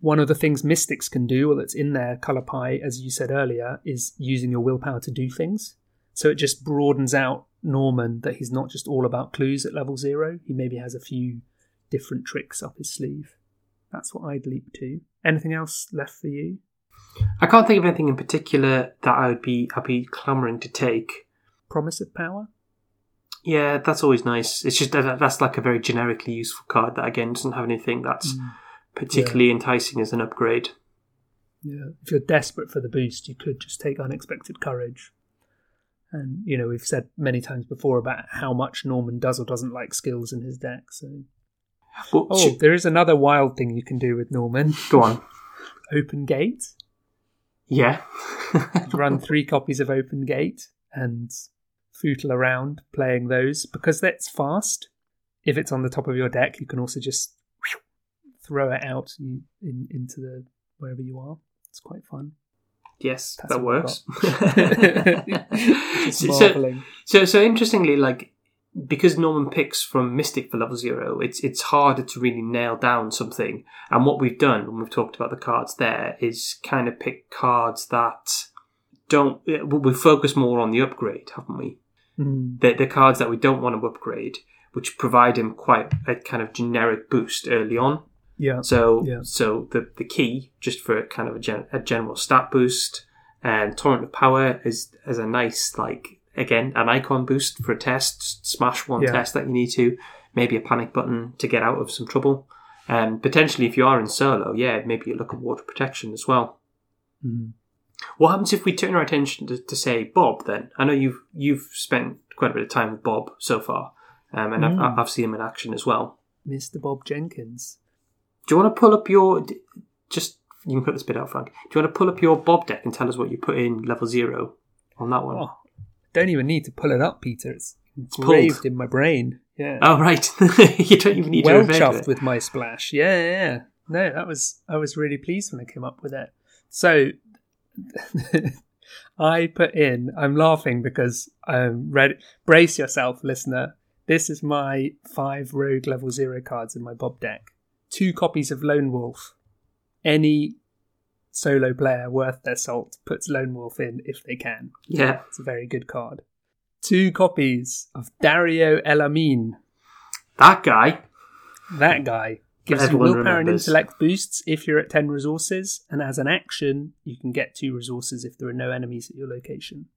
One of the things mystics can do, well, that's in their color pie, as you said earlier, is using your willpower to do things. So it just broadens out Norman that he's not just all about clues at level zero. He maybe has a few different tricks up his sleeve. That's what I'd leap to. Anything else left for you? I can't think of anything in particular that I would be I'd be clamoring to take. Promise of power? Yeah, that's always nice. It's just that that's like a very generically useful card that again doesn't have anything that's mm. particularly enticing as an upgrade. Yeah. If you're desperate for the boost, you could just take unexpected courage. And you know, we've said many times before about how much Norman does or doesn't like skills in his deck. So, Oh, should- there is another wild thing you can do with Norman: go on. Open Gate. Yeah. Run three copies of Open Gate and footle around playing those because that's fast. If it's on the top of your deck, you can also just throw it out in, into the wherever you are. It's quite fun. yes, That's that works. So, so, so interestingly, like because Norman picks from Mystic for level zero, it's it's harder to really nail down something. And what we've done when we've talked about the cards there is kind of pick cards that don't. We focus more on the upgrade, haven't we? Mm. the, the cards that we don't want to upgrade, which provide him quite a kind of generic boost early on. Yeah. So, Yeah. so the the key just for kind of a, gen, a general stat boost, and torrent of power is as a nice like again an icon boost for a test. Smash one Yeah. test that you need to, maybe a panic button to get out of some trouble, and potentially if you are in solo, yeah, maybe you look at ward of protection as well. Mm. What happens if we turn our attention to, to say Bob? Then I know you've you've spent quite a bit of time with Bob so far, um, and Mm. I've, I've seen him in action as well. Mr. Bob Jenkins. Do you want to pull up your just? You can put this bit out, Frank. Do you want to pull up your Bob deck and tell us what you put in level zero on that one? Oh, don't even need to pull it up, Peter. It's pulled. engraved in my brain. Yeah. Oh, right. you don't even need well to refer to chuffed it. with my splash. Yeah, yeah, yeah. No, that was I was really pleased when I came up with it. So I put in. I'm laughing because um, ready. Brace yourself, listener. This is my five rogue level zero cards in my Bob deck. Two copies of Lone Wolf. Any solo player worth their salt puts Lone Wolf in if they can. Yeah, It's a very good card. Two copies of Dario El-Amin. that guy. That guy gives you Everyone willpower and intellect boosts if you're at 10 resources, and as an action, you can get two resources if there are no enemies at your location.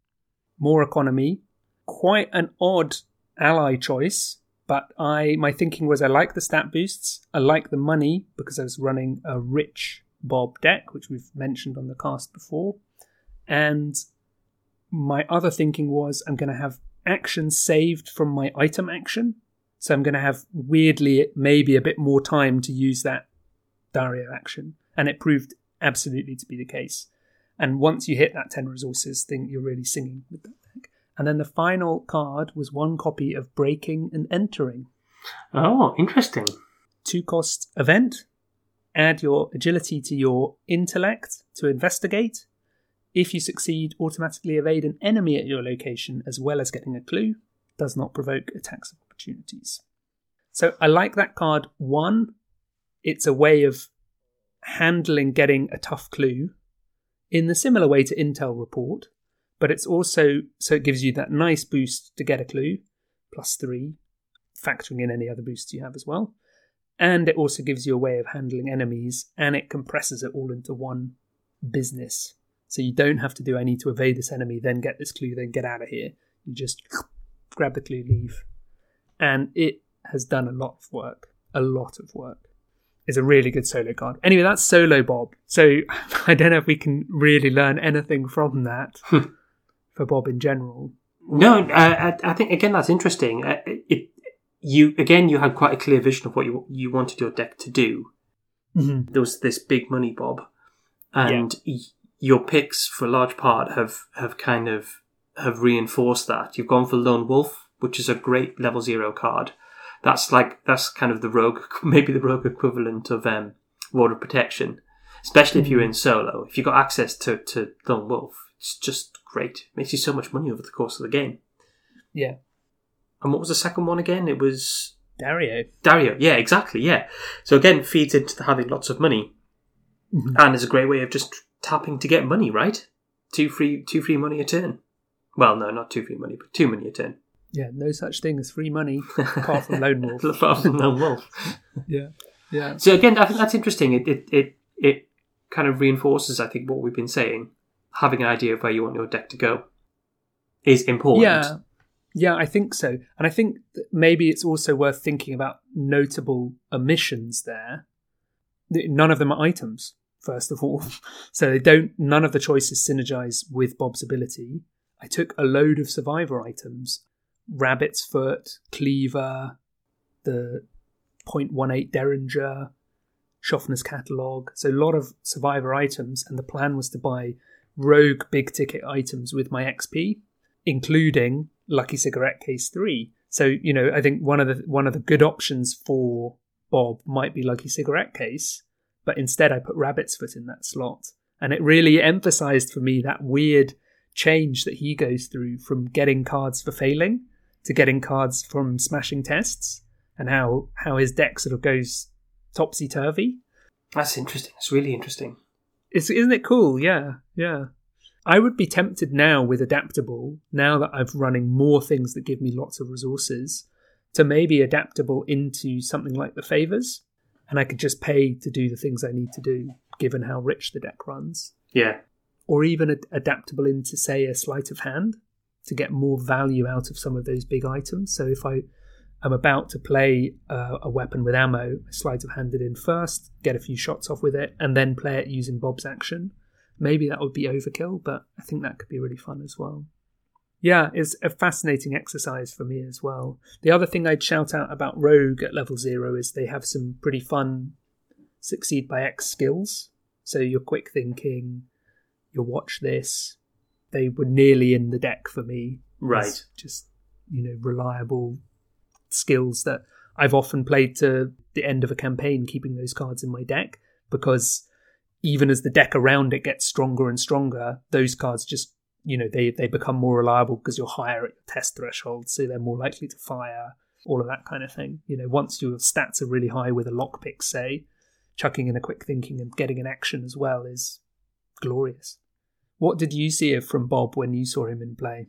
More economy. Quite an odd ally choice, But I my thinking was I like the stat boosts. I like the money because I was running a rich Bob deck, which we've mentioned on the cast before. And my other thinking was I'm going to have action saved from my item action. So I'm going to have weirdly maybe a bit more time to use that Dario action. And it proved absolutely to be the case. And once you hit that 10 resources thing, you're really singing with that deck. And then the final card was one copy of Breaking and Entering. Oh, interesting. Two cost event. Add your agility to your intellect to investigate. If you succeed, automatically evade an enemy at your location as well as getting a clue. Does not provoke attacks of opportunities. So I like that card. One, it's a way of handling getting a tough clue in the similar way to Intel Report, but it's also so it gives you that nice boost to get a clue, plus three, factoring in any other boosts you have as well. And it also gives you a way of handling enemies, and it compresses it all into one business. So you don't have to do I need to evade this enemy, then get this clue, then get out of here. You just grab the clue, leave. And it has done a lot of work. A lot of work is a really good solo card. Anyway, that's Solo Bob. So I don't know if we can really learn anything from that for Bob in general. No, I, I think again that's interesting. Uh, It, you again you had quite a clear vision of what you you wanted your deck to do. Mm-hmm. There was this big money Bob, and y- your picks for a large part have have kind of have reinforced that. You've gone for Lone Wolf, which is a great level zero card. That's like that's kind of the rogue, maybe the rogue equivalent of um, Ward of Protection, especially if you're in solo. If you've got access to to Lone Wolf, it's just great. makes you so much money over the course of the game. Yeah. And what was the second one again? It was Dario. Dario. Yeah, exactly. Yeah. So again, feeds into the having lots of money, Mhm. and is a great way of just tapping to get money. Right? Two free, two free money a turn. Well, no, not two free money, but two money a turn. Yeah, no such thing as free money apart from Lone Wolf. Apart from Lone Wolf. Yeah. Yeah. So again, I think that's interesting. It it it, it kind of reinforces, I think, what we've been saying. Having an idea of where you want your deck to go is important. Yeah. Yeah, I think so. And I think maybe it's also worth thinking about notable omissions there. None of them are items, first of all. So they don't, none of the choices synergize with Bob's ability. I took a load of survivor items Rabbit's Foot, Cleaver, the 0.18 Derringer, Schoffner's Catalogue. So a lot of survivor items. And the plan was to buy rogue big ticket items with my XP, including Lucky Cigarette Case 3. So, you know, I think one of the one of the good options for Bob might be Lucky Cigarette Case, but instead I put Rabbit's Foot in that slot. And it really emphasized for me that weird change that he goes through from getting cards for failing to getting cards from smashing tests and how how his deck sort of goes topsy turvy. That's interesting. It's really interesting. It's, isn't it cool? Yeah, yeah. I would be tempted now with adaptable, now that I've running more things that give me lots of resources, to maybe adaptable into something like the favors, and I could just pay to do the things I need to do, given how rich the deck runs. Yeah. Or even ad- adaptable into, say, a sleight of hand to get more value out of some of those big items. So if I am about to play uh, a weapon with ammo, I sleight of hand it in first, get a few shots off with it, and then play it using Bob's action. Maybe that would be overkill, but I think that could be really fun as well. Yeah, it's a fascinating exercise for me as well. The other thing I'd shout out about Rogue at level zero is they have some pretty fun succeed by X skills. So your quick thinking, your watch this, they were nearly in the deck for me. Right. As Just, you know, reliable skills that I've often played to the end of a campaign, keeping those cards in my deck because even as the deck around it gets stronger and stronger, those cards just you know they they become more reliable because you're higher at your test threshold, so they're more likely to fire. All of that kind of thing. You know, once your stats are really high with a lockpick, say, chucking in a quick thinking and getting an action as well is glorious. What did you see from Bob when you saw him in play?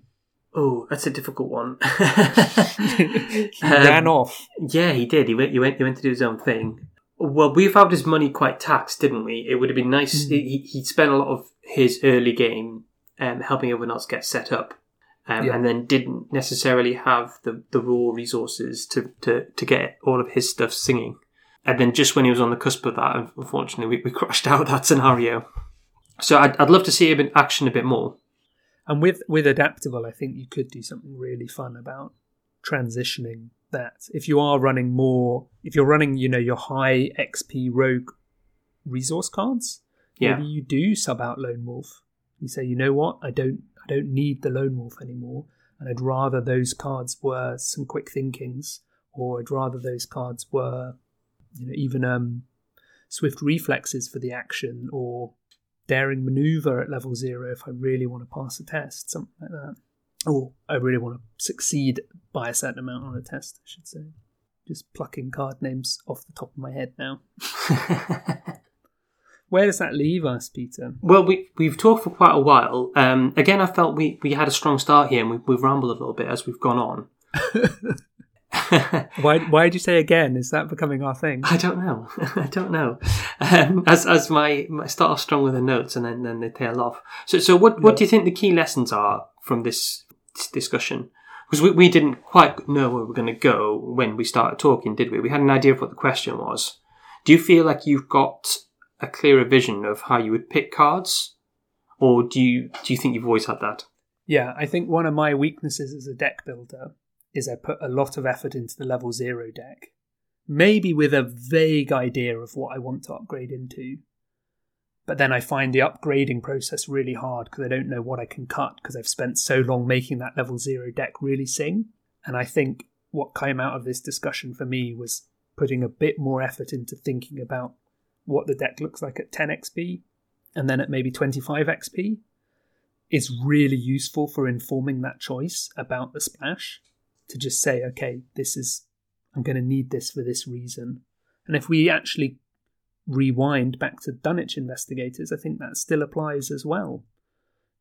Oh, that's a difficult one. he Um, ran off. Yeah, he did. He went. He went. He went to do his own thing. Well, we found his money quite taxed, didn't we? It would have been nice. Mm. He, he spent a lot of his early game um, helping everyone else get set up, um, Yeah. and then didn't necessarily have the, the raw resources to, to, to get all of his stuff singing. And then just when he was on the cusp of that, unfortunately, we, we crashed out that scenario. So I'd, I'd love to see him in action a bit more. And with with adaptable, I think you could do something really fun about transitioning that. If you are running more, if you're running, you know, your high XP rogue resource cards, Yeah. maybe you do sub out Lone Wolf. You say, you know what, I don't, I don't need the Lone Wolf anymore, and I'd rather those cards were some quick thinkings, or I'd rather those cards were, you know, even um, swift reflexes for the action, or daring maneuver at level zero if I really want to pass a test, something like that. Or I really want to succeed by a certain amount on a test, I should say. Just plucking card names off the top of my head now. Where does that leave us, Peter? Well, we we've talked for quite a while. Um, again, I felt we, we had a strong start here, and we, we've rambled a little bit as we've gone on. Why why did you say again? Is that becoming our thing? I don't know. I don't know. Um, as as my, my start off strong with the notes, and then then they tail off. So so what what do you think the key lessons are from this discussion? Because we, we didn't quite know where we were going to go when we started talking, did we? We had an idea of what the question was. Do you feel like you've got a clearer vision of how you would pick cards, or do you do you think you've always had that? Yeah, I think one of my weaknesses as a deck builder is I put a lot of effort into the level zero deck. Maybe with a vague idea of what I want to upgrade into. But then I find the upgrading process really hard because I don't know what I can cut because I've spent so long making that level zero deck really sing. And I think what came out of this discussion for me was putting a bit more effort into thinking about what the deck looks like at 10 XP and then at maybe 25 XP is really useful for informing that choice about the splash to just say, okay, this is, I'm going to need this for this reason. And if we actually rewind back to Dunwich investigators, I think that still applies as well.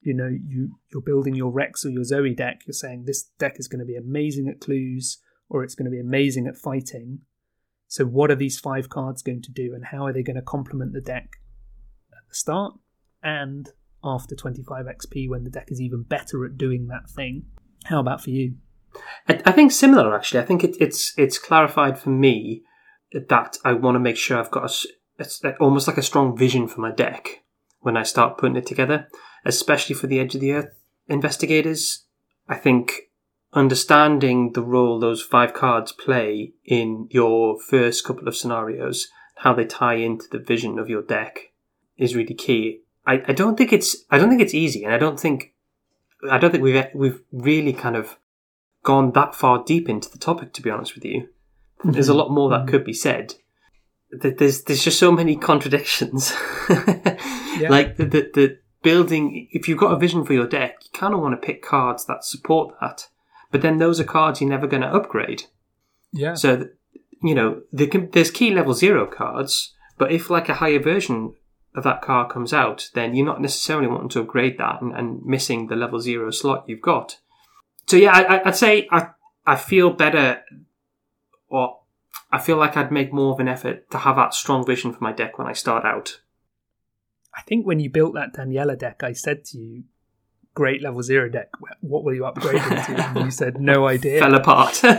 You know, you, you're building your Rex or your Zoe deck, you're saying this deck is going to be amazing at clues or it's going to be amazing at fighting. So, what are these five cards going to do and how are they going to complement the deck at the start and after 25 XP when the deck is even better at doing that thing? How about for you? I, think similar actually. I think it, it's it's clarified for me that I want to make sure I've got a it's almost like a strong vision for my deck when I start putting it together, especially for the Edge of the Earth investigators. I think understanding the role those five cards play in your first couple of scenarios, how they tie into the vision of your deck, is really key. I, I don't think it's I don't think it's easy, and I don't think I don't think we've we've really kind of gone that far deep into the topic. To be honest with you, there's a mm-hmm. lot more that mm-hmm. could be said. Th- There's there's just so many contradictions. Like the, the the building, if you've got a vision for your deck, you kind of want to pick cards that support that. But then those are cards you're never going to upgrade. Yeah. So, you know, there can, there's key level zero cards, but if like a higher version of that card comes out, then you're not necessarily wanting to upgrade that and, and missing the level zero slot you've got. So yeah, I, I- I'd say I I feel better, or I feel like I'd make more of an effort to have that strong vision for my deck when I start out. I think when you built that Daniela deck, I said to you, great level zero deck, what will you upgrade into? And you said, no idea. Fell apart.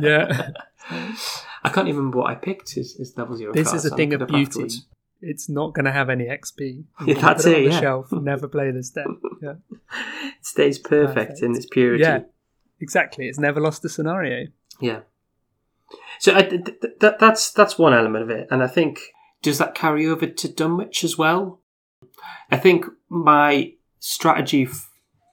Yeah. I can't even remember what I picked as, as level zero. This cards. is a thing of beauty. afterwards. It's not going to have any XP. Yeah, that's it it, on the yeah. shelf. Never play this deck. Yeah. It stays perfect, Perfect. in its purity. Yeah. Exactly. It's never lost a scenario. Yeah. So I, th- th- th- that's that's one element of it, and I think does that carry over to Dunwich as well? I think my strategy f-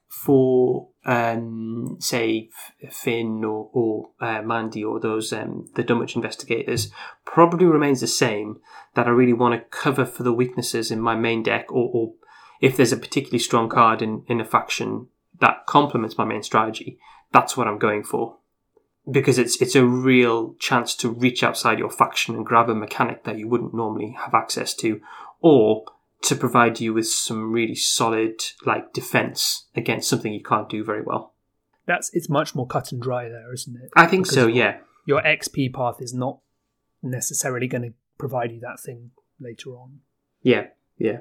for um, say Finn or, or uh, Mandy or those um, the Dunwich investigators probably remains the same. That I really want to cover for the weaknesses in my main deck, or, or if there's a particularly strong card in, in a faction that complements my main strategy, that's what I'm going for because it's it's a real chance to reach outside your faction and grab a mechanic that you wouldn't normally have access to, or to provide you with some really solid like defense against something you can't do very well. That's it's much more cut and dry there, isn't it? I think Because so. your- Yeah, Your XP path is not necessarily going to provide you that thing later on. yeah, yeah.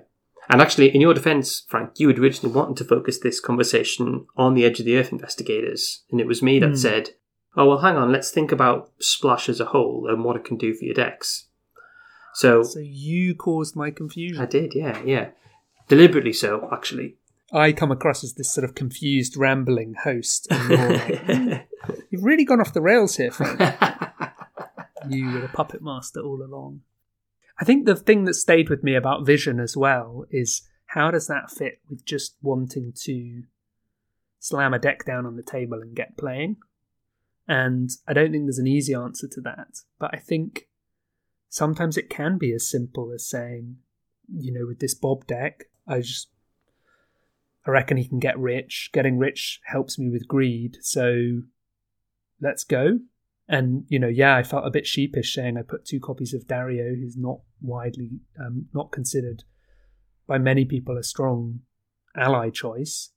And actually, in your defense, Frank, you had originally wanted to focus this conversation on the Edge of the Earth investigators. And it was me that Hmm. said, oh, well, hang on, let's think about Splash as a whole and what it can do for your decks. So, So you caused my confusion. I did, yeah, yeah. Deliberately so, actually. I come across as this sort of confused, rambling host. and you're like, You've really gone off the rails here, Frank. you were the puppet master all along. I think the thing that stayed with me about Vision as well is how does that fit with just wanting to slam a deck down on the table and get playing? And I don't think there's an easy answer to that, but I think sometimes it can be as simple as saying, you know, with this Bob deck, I just I reckon he can get rich. Getting rich helps me with greed, so let's go. And you know, yeah, I felt a bit sheepish saying I put two copies of Dario, who's not widely, um, not considered by many people a strong ally choice,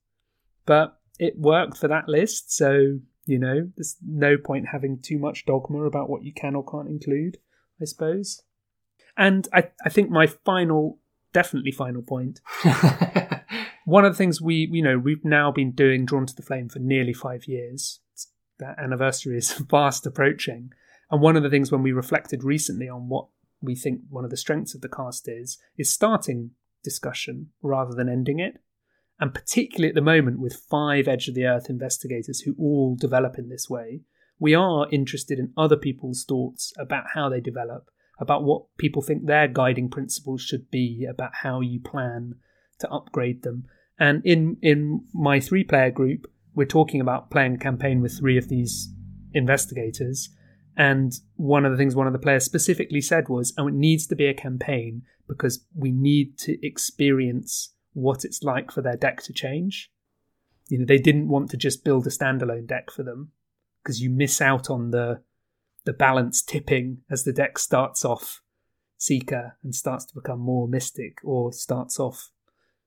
but it worked for that list. So you know, there's no point having too much dogma about what you can or can't include, I suppose. And I, I think my final, definitely final point one of the things we you know we've now been doing drawn to the flame for nearly five years that anniversary is fast approaching and one of the things when we reflected recently on what we think one of the strengths of the cast is is starting discussion rather than ending it and particularly at the moment with five edge of the earth investigators who all develop in this way we are interested in other people's thoughts about how they develop about what people think their guiding principles should be about how you plan to upgrade them. And in in my three player group, we're talking about playing a campaign with three of these investigators. And one of the things one of the players specifically said was, "Oh, it needs to be a campaign because we need to experience what it's like for their deck to change." You know, they didn't want to just build a standalone deck for them because you miss out on the the balance tipping as the deck starts off seeker and starts to become more mystic or starts off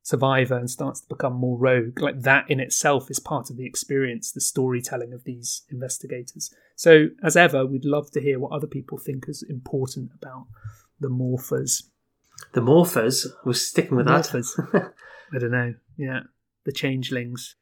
survivor and starts to become more rogue. Like that in itself is part of the experience the storytelling of these investigators. So as ever we'd love to hear what other people think is important about the morphers the Morphers, we're sticking with that. I don't know yeah the changelings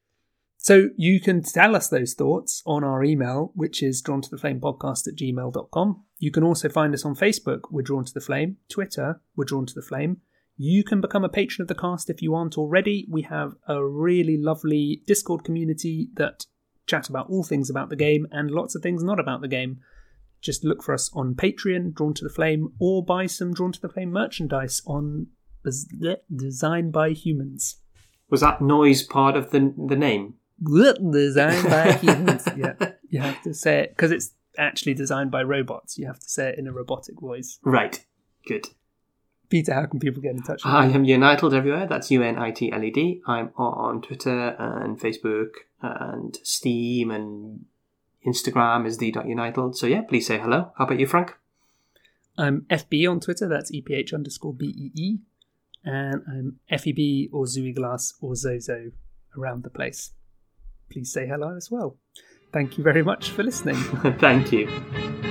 so you can tell us those thoughts on our email, which is drawn to the flame podcast at gmail.com. You can also find us on Facebook, we're drawn to the flame, Twitter, we're drawn to the flame. You can become a patron of the cast if you aren't already. We have a really lovely Discord community that chat about all things about the game and lots of things not about the game. Just look for us on Patreon, Drawn to the Flame, or buy some Drawn to the Flame merchandise on Design by Humans. Was that noise part of the the name? designed by humans. yeah, you have to say it because it's actually designed by robots. You have to say it in a robotic voice. Right. Good. Peter, how can people get in touch with I you? am Unitled everywhere. That's U N I T L E D. I'm on Twitter and Facebook and Steam and Instagram is the.unitled. So yeah, please say hello. How about you, Frank? I'm FB on Twitter. That's EPH underscore BEE. And I'm FEB or Zooey Glass or Zozo around the place. Please say hello as well. Thank you very much for listening. Thank you.